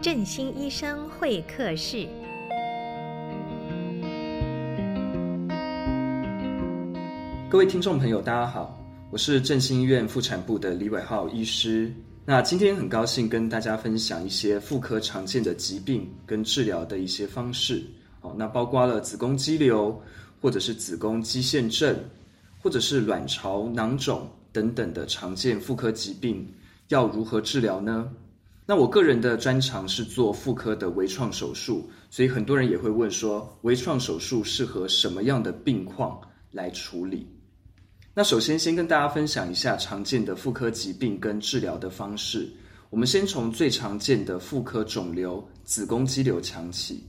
振兴医生会客室。各位听众朋友，大家好，我是振兴医院妇产部的李伟浩医师。那今天很高兴跟大家分享一些妇科常见的疾病跟治疗的一些方式。好，那包括了子宫肌瘤，或者是子宫肌腺症，或者是卵巢囊肿等等的常见妇科疾病，要如何治疗呢？那我个人的专长是做妇科的微创手术，所以很多人也会问说，微创手术适合什么样的病况来处理？那首先先跟大家分享一下常见的妇科疾病跟治疗的方式。我们先从最常见的妇科肿瘤子宫肌瘤讲起。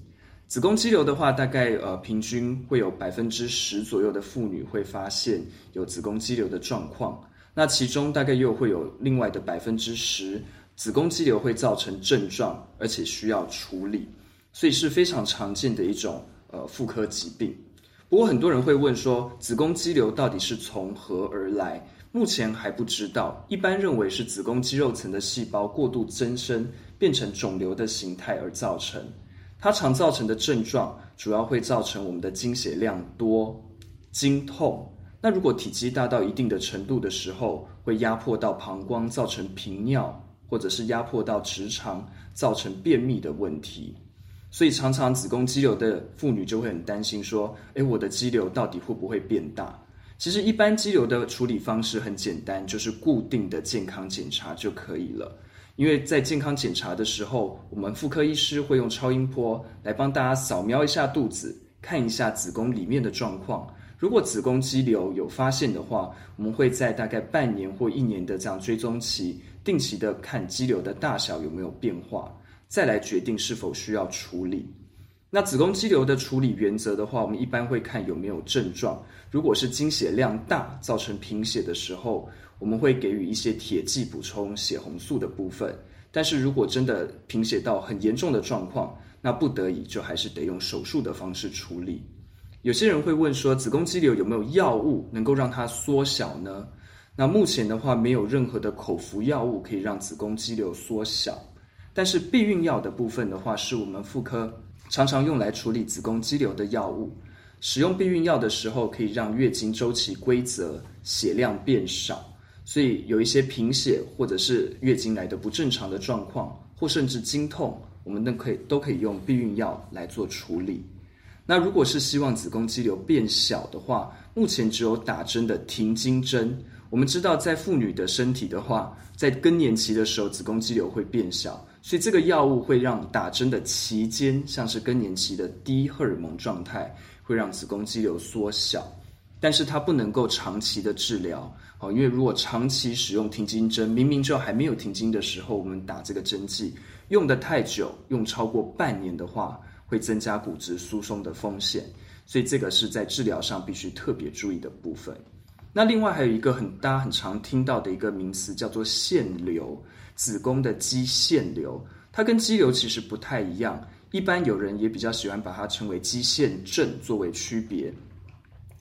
子宫肌瘤的话，大概呃平均会有百分之十左右的妇女会发现有子宫肌瘤的状况，那其中大概又会有另外的百分之十。子宫肌瘤会造成症状，而且需要处理，所以是非常常见的一种呃妇科疾病。不过很多人会问说，子宫肌瘤到底是从何而来？目前还不知道。一般认为是子宫肌肉层的细胞过度增生，变成肿瘤的形态而造成。它常造成的症状主要会造成我们的经血量多、经痛。那如果体积大到一定的程度的时候，会压迫到膀胱，造成频尿。或者是压迫到直肠，造成便秘的问题，所以常常子宫肌瘤的妇女就会很担心，说：“诶，我的肌瘤到底会不会变大？”其实，一般肌瘤的处理方式很简单，就是固定的健康检查就可以了。因为在健康检查的时候，我们妇科医师会用超音波来帮大家扫描一下肚子，看一下子宫里面的状况。如果子宫肌瘤有发现的话，我们会在大概半年或一年的这样追踪期。定期的看肌瘤的大小有没有变化，再来决定是否需要处理。那子宫肌瘤的处理原则的话，我们一般会看有没有症状。如果是经血量大造成贫血的时候，我们会给予一些铁剂补充血红素的部分。但是如果真的贫血到很严重的状况，那不得已就还是得用手术的方式处理。有些人会问说，子宫肌瘤有没有药物能够让它缩小呢？那目前的话，没有任何的口服药物可以让子宫肌瘤缩小，但是避孕药的部分的话，是我们妇科常常用来处理子宫肌瘤的药物。使用避孕药的时候，可以让月经周期规则，血量变少，所以有一些贫血或者是月经来的不正常的状况，或甚至经痛，我们都可以都可以用避孕药来做处理。那如果是希望子宫肌瘤变小的话，目前只有打针的停经针。我们知道，在妇女的身体的话，在更年期的时候，子宫肌瘤会变小，所以这个药物会让打针的期间，像是更年期的低荷尔蒙状态，会让子宫肌瘤缩小，但是它不能够长期的治疗，哦，因为如果长期使用停经针，明明就还没有停经的时候，我们打这个针剂，用得太久，用超过半年的话，会增加骨质疏松的风险，所以这个是在治疗上必须特别注意的部分。那另外还有一个很大家很常听到的一个名词叫做腺瘤，子宫的肌腺瘤，它跟肌瘤其实不太一样，一般有人也比较喜欢把它称为肌腺症作为区别。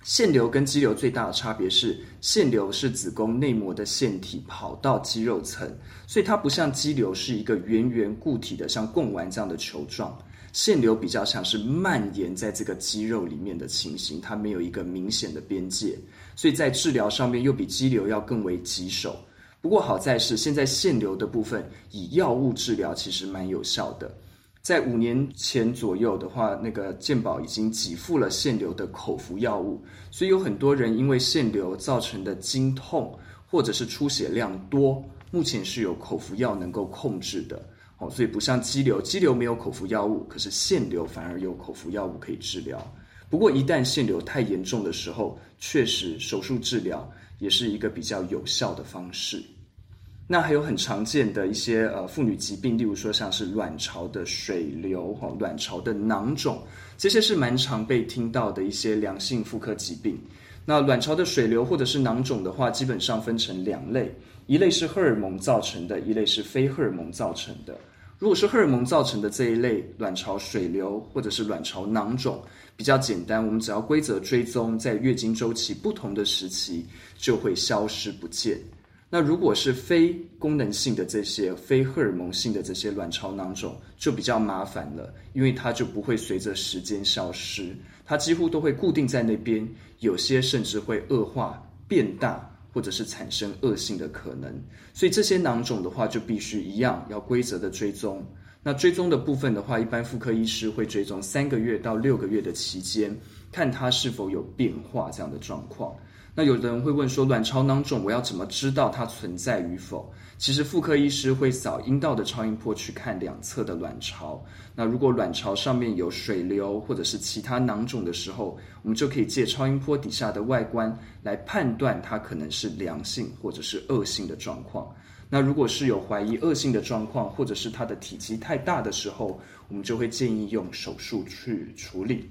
腺瘤跟肌瘤最大的差别是，腺瘤是子宫内膜的腺体跑到肌肉层，所以它不像肌瘤是一个圆圆固体的像贡丸这样的球状。腺瘤比较像是蔓延在这个肌肉里面的情形，它没有一个明显的边界，所以在治疗上面又比肌瘤要更为棘手。不过好在是现在腺瘤的部分以药物治疗其实蛮有效的，在五年前左右的话，那个健保已经给付了腺瘤的口服药物，所以有很多人因为腺瘤造成的经痛或者是出血量多，目前是有口服药能够控制的。哦，所以不像肌瘤，肌瘤没有口服药物，可是腺瘤反而有口服药物可以治疗。不过一旦腺瘤太严重的时候，确实手术治疗也是一个比较有效的方式。那还有很常见的一些呃妇女疾病，例如说像是卵巢的水瘤、哈卵巢的囊肿，这些是蛮常被听到的一些良性妇科疾病。那卵巢的水瘤或者是囊肿的话，基本上分成两类。一类是荷尔蒙造成的，一类是非荷尔蒙造成的。如果是荷尔蒙造成的这一类卵巢水瘤或者是卵巢囊肿，比较简单，我们只要规则追踪，在月经周期不同的时期就会消失不见。那如果是非功能性的这些非荷尔蒙性的这些卵巢囊肿，就比较麻烦了，因为它就不会随着时间消失，它几乎都会固定在那边，有些甚至会恶化变大，或者是产生恶性的可能。所以这些囊肿的话，就必须一样要规则的追踪。那追踪的部分的话，一般妇科医师会追踪三个月到六个月的期间，看它是否有变化这样的状况。那有的人会问说，卵巢囊肿我要怎么知道它存在与否？其实妇科医师会扫阴道的超音波去看两侧的卵巢。那如果卵巢上面有水流或者是其他囊肿的时候，我们就可以借超音波底下的外观来判断它可能是良性或者是恶性的状况。那如果是有怀疑恶性的状况，或者是它的体积太大的时候，我们就会建议用手术去处理。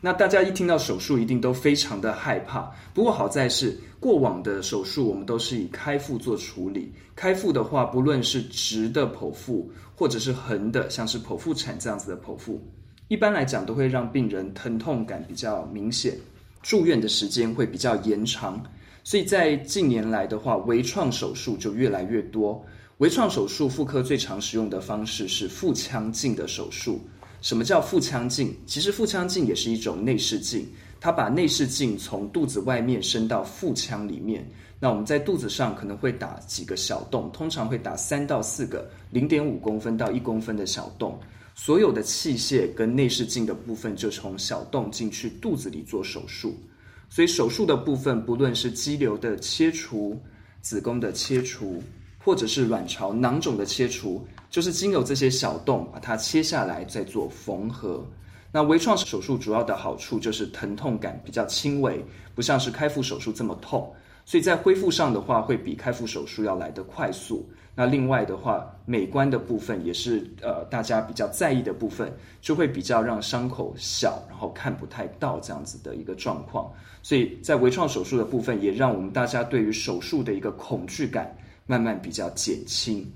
那大家一听到手术，一定都非常的害怕。不过好在是过往的手术，我们都是以开腹做处理。开腹的话，不论是直的剖腹，或者是横的，像是剖腹产这样子的剖腹，一般来讲都会让病人疼痛感比较明显，住院的时间会比较延长。所以在近年来的话，微创手术就越来越多。微创手术妇科最常使用的方式是腹腔镜的手术。什么叫腹腔镜？其实腹腔镜也是一种内视镜，它把内视镜从肚子外面伸到腹腔里面。那我们在肚子上可能会打几个小洞，通常会打三到四个，零点五公分到一公分的小洞。所有的器械跟内视镜的部分就从小洞进去肚子里做手术。所以手术的部分，不论是肌瘤的切除、子宫的切除，或者是卵巢囊肿的切除。就是经由这些小洞把它切下来，再做缝合。那微创手术主要的好处就是疼痛感比较轻微，不像是开腹手术这么痛，所以在恢复上的话会比开腹手术要来得快速。那另外的话，美观的部分也是呃大家比较在意的部分，就会比较让伤口小，然后看不太到这样子的一个状况。所以在微创手术的部分，也让我们大家对于手术的一个恐惧感慢慢比较减轻。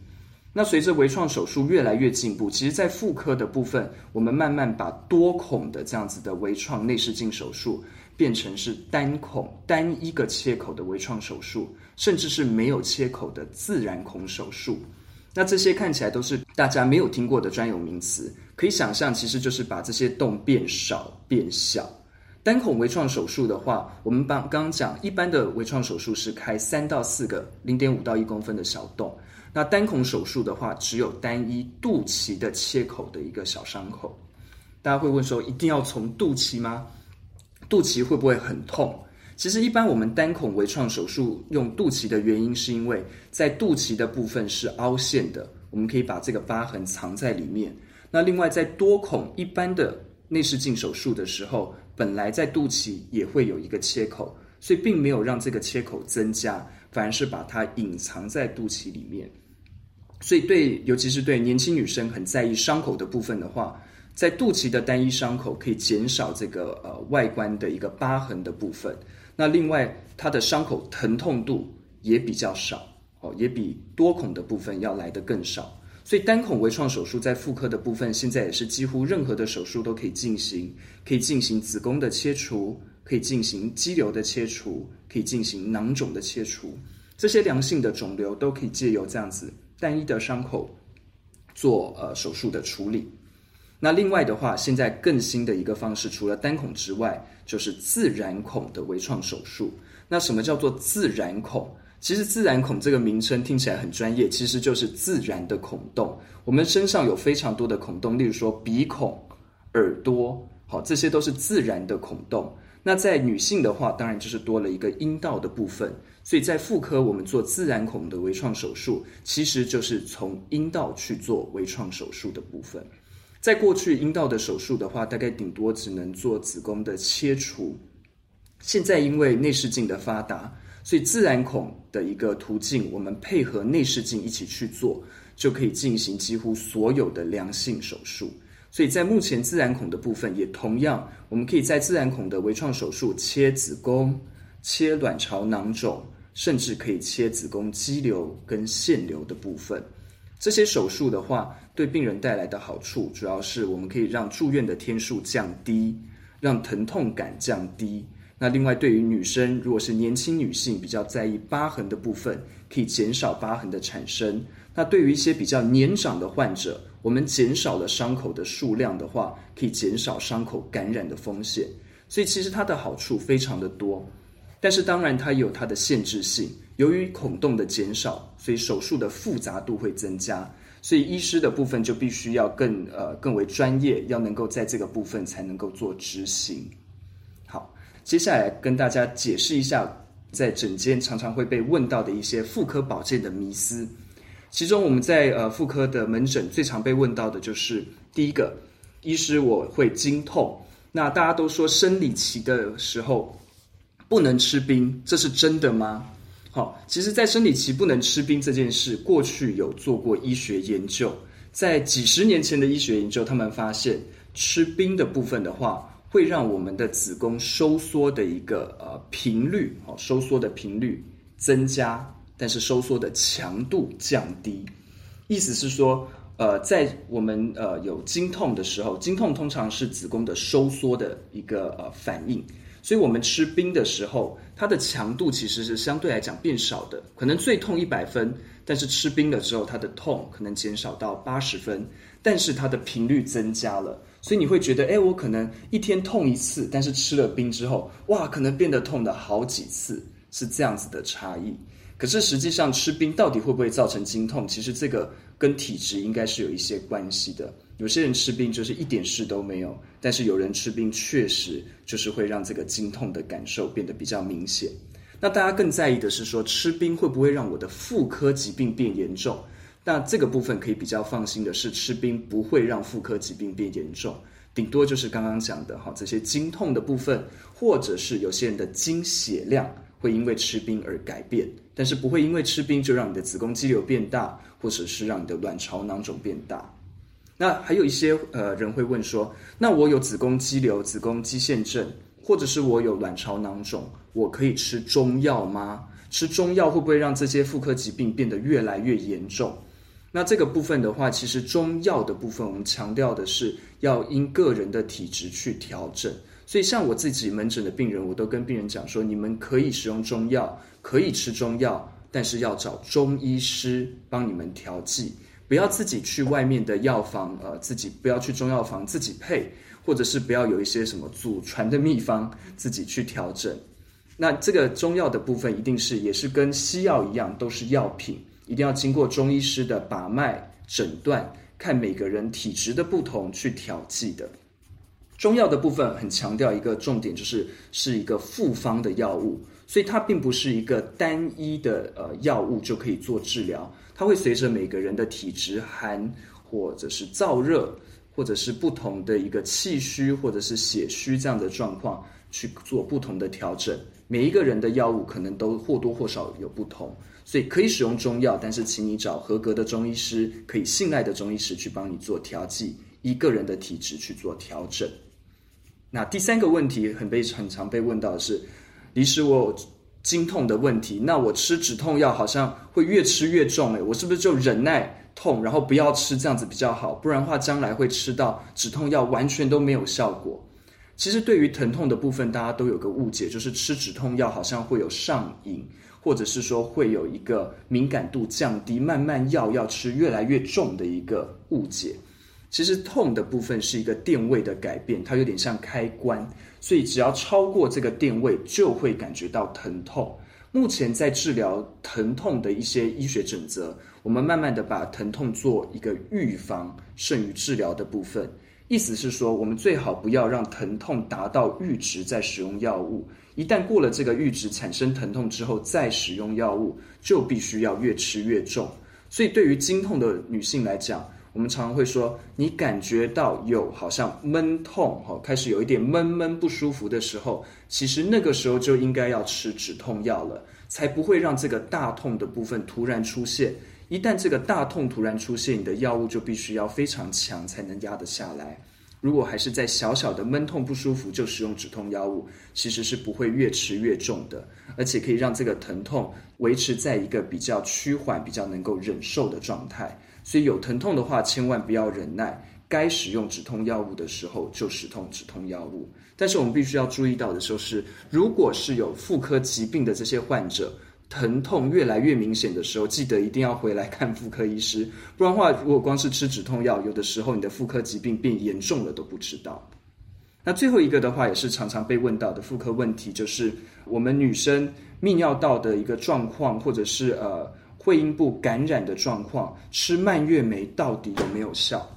那随着微创手术越来越进步，其实，在妇科的部分，我们慢慢把多孔的这样子的微创内视镜手术变成是单孔单一个切口的微创手术，甚至是没有切口的自然孔手术。那这些看起来都是大家没有听过的专有名词，可以想象，其实就是把这些洞变少变小。单孔微创手术的话，我们刚刚讲一般的微创手术是开三到四个零点五到一公分的小洞。那单孔手术的话，只有单一肚脐的切口的一个小伤口。大家会问说，一定要从肚脐吗？肚脐会不会很痛？其实，一般我们单孔微创手术用肚脐的原因，是因为在肚脐的部分是凹陷的，我们可以把这个疤痕藏在里面。那另外，在多孔一般的内视镜手术的时候，本来在肚脐也会有一个切口，所以并没有让这个切口增加，反而是把它隐藏在肚脐里面。所以对，尤其是对年轻女生很在意伤口的部分的话，在肚脐的单一伤口可以减少这个呃外观的一个疤痕的部分。那另外，它的伤口疼痛度也比较少哦，也比多孔的部分要来得更少。所以单孔微创手术在妇科的部分，现在也是几乎任何的手术都可以进行，可以进行子宫的切除，可以进行肌瘤的切除，可以进行囊肿的切除，这些良性的肿瘤都可以借由这样子。单一的伤口做呃手术的处理，那另外的话，现在更新的一个方式，除了单孔之外，就是自然孔的微创手术。那什么叫做自然孔？其实自然孔这个名称听起来很专业，其实就是自然的孔洞。我们身上有非常多的孔洞，例如说鼻孔、耳朵，好，这些都是自然的孔洞。那在女性的话，当然就是多了一个阴道的部分。所以在妇科，我们做自然孔的微创手术，其实就是从阴道去做微创手术的部分。在过去，阴道的手术的话，大概顶多只能做子宫的切除。现在因为内视镜的发达，所以自然孔的一个途径，我们配合内视镜一起去做，就可以进行几乎所有的良性手术。所以在目前自然孔的部分，也同样，我们可以在自然孔的微创手术切子宫、切卵巢囊肿，甚至可以切子宫肌瘤跟腺瘤的部分。这些手术的话，对病人带来的好处，主要是我们可以让住院的天数降低，让疼痛感降低，那另外，对于女生，如果是年轻女性，比较在意疤痕的部分，可以减少疤痕的产生。那对于一些比较年长的患者，我们减少了伤口的数量的话，可以减少伤口感染的风险。所以其实它的好处非常的多，但是当然它有它的限制性。由于孔洞的减少，所以手术的复杂度会增加。所以医师的部分就必须要更呃更为专业，要能够在这个部分才能够做执行。好，接下来跟大家解释一下，在诊间常常会被问到的一些妇科保健的迷思。其中我们在呃妇科的门诊最常被问到的就是第一个，医师我会经痛，那大家都说生理期的时候不能吃冰，这是真的吗？好，其实，在生理期不能吃冰这件事，过去有做过医学研究，在几十年前的医学研究，他们发现吃冰的部分的话，会让我们的子宫收缩的一个呃频率，哦，收缩的频率增加，但是收缩的强度降低。意思是说，呃，在我们呃有经痛的时候，经痛通常是子宫的收缩的一个呃反应。所以，我们吃冰的时候，它的强度其实是相对来讲变少的。可能最痛一百分，但是吃冰了之后，它的痛可能减少到八十分，但是它的频率增加了。所以你会觉得，哎，我可能一天痛一次，但是吃了冰之后，哇，可能变得痛的好几次，是这样子的差异。可是实际上，吃冰到底会不会造成经痛？其实这个跟体质应该是有一些关系的。有些人吃冰就是一点事都没有，但是有人吃冰确实就是会让这个经痛的感受变得比较明显。那大家更在意的是说，吃冰会不会让我的妇科疾病变严重？那这个部分可以比较放心的是，吃冰不会让妇科疾病变严重，顶多就是刚刚讲的哈，这些经痛的部分，或者是有些人的经血量会因为吃冰而改变，但是不会因为吃冰就让你的子宫肌瘤变大，或者是让你的卵巢囊肿变大。那还有一些呃人会问说，那我有子宫肌瘤、子宫肌腺症，或者是我有卵巢囊肿，我可以吃中药吗？吃中药会不会让这些妇科疾病变得越来越严重？那这个部分的话，其实中药的部分，我们强调的是要因个人的体质去调整。所以像我自己门诊的病人，我都跟病人讲说，你们可以使用中药，可以吃中药，但是要找中医师帮你们调剂。不要自己去外面的药房，呃，自己不要去中药房自己配，或者是不要有一些什么祖传的秘方自己去调整。那这个中药的部分一定是也是跟西药一样，都是药品，一定要经过中医师的把脉诊断，看每个人体质的不同去调剂的。中药的部分很强调一个重点，就是是一个复方的药物，所以它并不是一个单一的呃药物就可以做治疗。它会随着每个人的体质寒，或者是燥热，或者是不同的一个气虚，或者是血虚这样的状况去做不同的调整。每一个人的药物可能都或多或少有不同，所以可以使用中药，但是请你找合格的中医师，可以信赖的中医师去帮你做调剂，一个人的体质去做调整。那第三个问题很被很常被问到的是，李师我。经痛的问题，那我吃止痛药好像会越吃越重诶，我是不是就忍耐痛，然后不要吃这样子比较好？不然的话，将来会吃到止痛药完全都没有效果。其实对于疼痛的部分，大家都有个误解，就是吃止痛药好像会有上瘾，或者是说会有一个敏感度降低，慢慢药要吃越来越重的一个误解。其实痛的部分是一个电位的改变，它有点像开关，所以只要超过这个电位，就会感觉到疼痛。目前在治疗疼痛的一些医学准则，我们慢慢的把疼痛做一个预防胜于治疗的部分。意思是说，我们最好不要让疼痛达到阈值再使用药物，一旦过了这个阈值产生疼痛之后再使用药物，就必须要越吃越重。所以对于经痛的女性来讲，我们常常会说，你感觉到有好像闷痛，哈，开始有一点闷闷不舒服的时候，其实那个时候就应该要吃止痛药了，才不会让这个大痛的部分突然出现。一旦这个大痛突然出现，你的药物就必须要非常强才能压得下来。如果还是在小小的闷痛不舒服就使用止痛药物，其实是不会越吃越重的，而且可以让这个疼痛维持在一个比较趋缓、比较能够忍受的状态。所以有疼痛的话，千万不要忍耐，该使用止痛药物的时候就使用止痛药物。但是我们必须要注意到的就是，如果是有妇科疾病的这些患者，疼痛越来越明显的时候，记得一定要回来看妇科医师，不然的话，如果光是吃止痛药，有的时候你的妇科疾病变严重了都不知道。那最后一个的话，也是常常被问到的妇科问题，就是我们女生泌尿道的一个状况，或者是呃会阴部感染的状况，吃蔓越莓到底有没有效？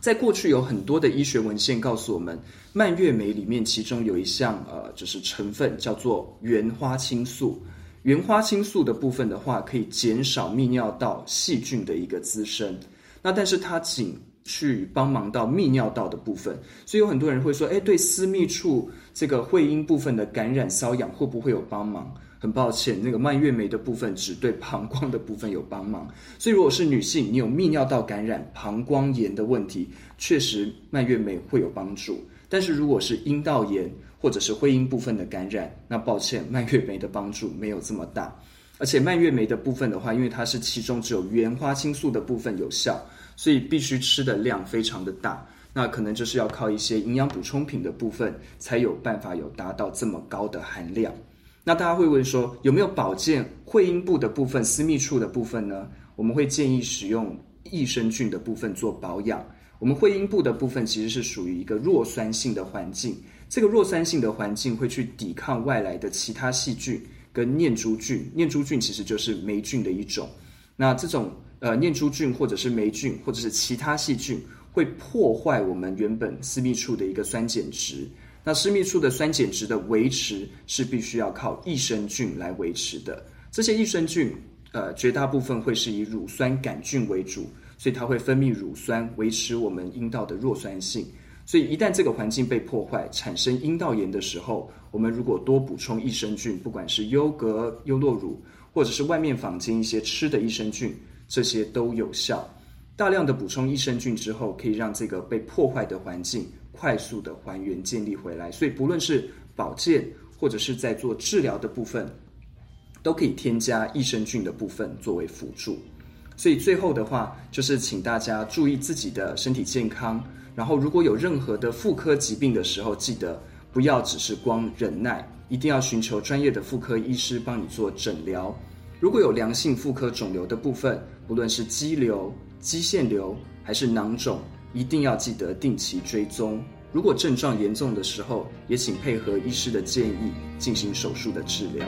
在过去有很多的医学文献告诉我们，蔓越莓里面其中有一项呃就是成分叫做原花青素。原花青素的部分的话，可以减少泌尿道细菌的一个滋生。那但是它仅去帮忙到泌尿道的部分，所以有很多人会说，哎，对私密处这个会阴部分的感染瘙痒会不会有帮忙？很抱歉，那个蔓越莓的部分只对膀胱的部分有帮忙。所以如果是女性，你有泌尿道感染、膀胱炎的问题，确实蔓越莓会有帮助。但是如果是阴道炎，或者是会阴部分的感染，那抱歉，蔓越莓的帮助没有这么大。而且蔓越莓的部分的话，因为它是其中只有原花青素的部分有效，所以必须吃的量非常的大。那可能就是要靠一些营养补充品的部分，才有办法有达到这么高的含量。那大家会问说，有没有保健会阴部的部分、私密处的部分呢？我们会建议使用益生菌的部分做保养。我们会阴部的部分其实是属于一个弱酸性的环境。这个弱酸性的环境会去抵抗外来的其他细菌跟念珠菌，念珠菌其实就是霉菌的一种。那这种呃念珠菌或者是霉菌或者是其他细菌会破坏我们原本私密处的一个酸碱值。那私密处的酸碱值的维持是必须要靠益生菌来维持的。这些益生菌呃绝大部分会是以乳酸杆菌为主，所以它会分泌乳酸维持我们阴道的弱酸性。所以，一旦这个环境被破坏，产生阴道炎的时候，我们如果多补充益生菌，不管是优格、优酪乳，或者是外面坊间一些吃的益生菌，这些都有效。大量的补充益生菌之后，可以让这个被破坏的环境快速的还原建立回来。所以，不论是保健或者是在做治疗的部分，都可以添加益生菌的部分作为辅助。所以，最后的话就是请大家注意自己的身体健康。然后，如果有任何的妇科疾病的时候，记得不要只是光忍耐，一定要寻求专业的妇科医师帮你做诊疗。如果有良性妇科肿瘤的部分，不论是肌瘤、肌腺瘤还是囊肿，一定要记得定期追踪。如果症状严重的时候，也请配合医师的建议进行手术的治疗。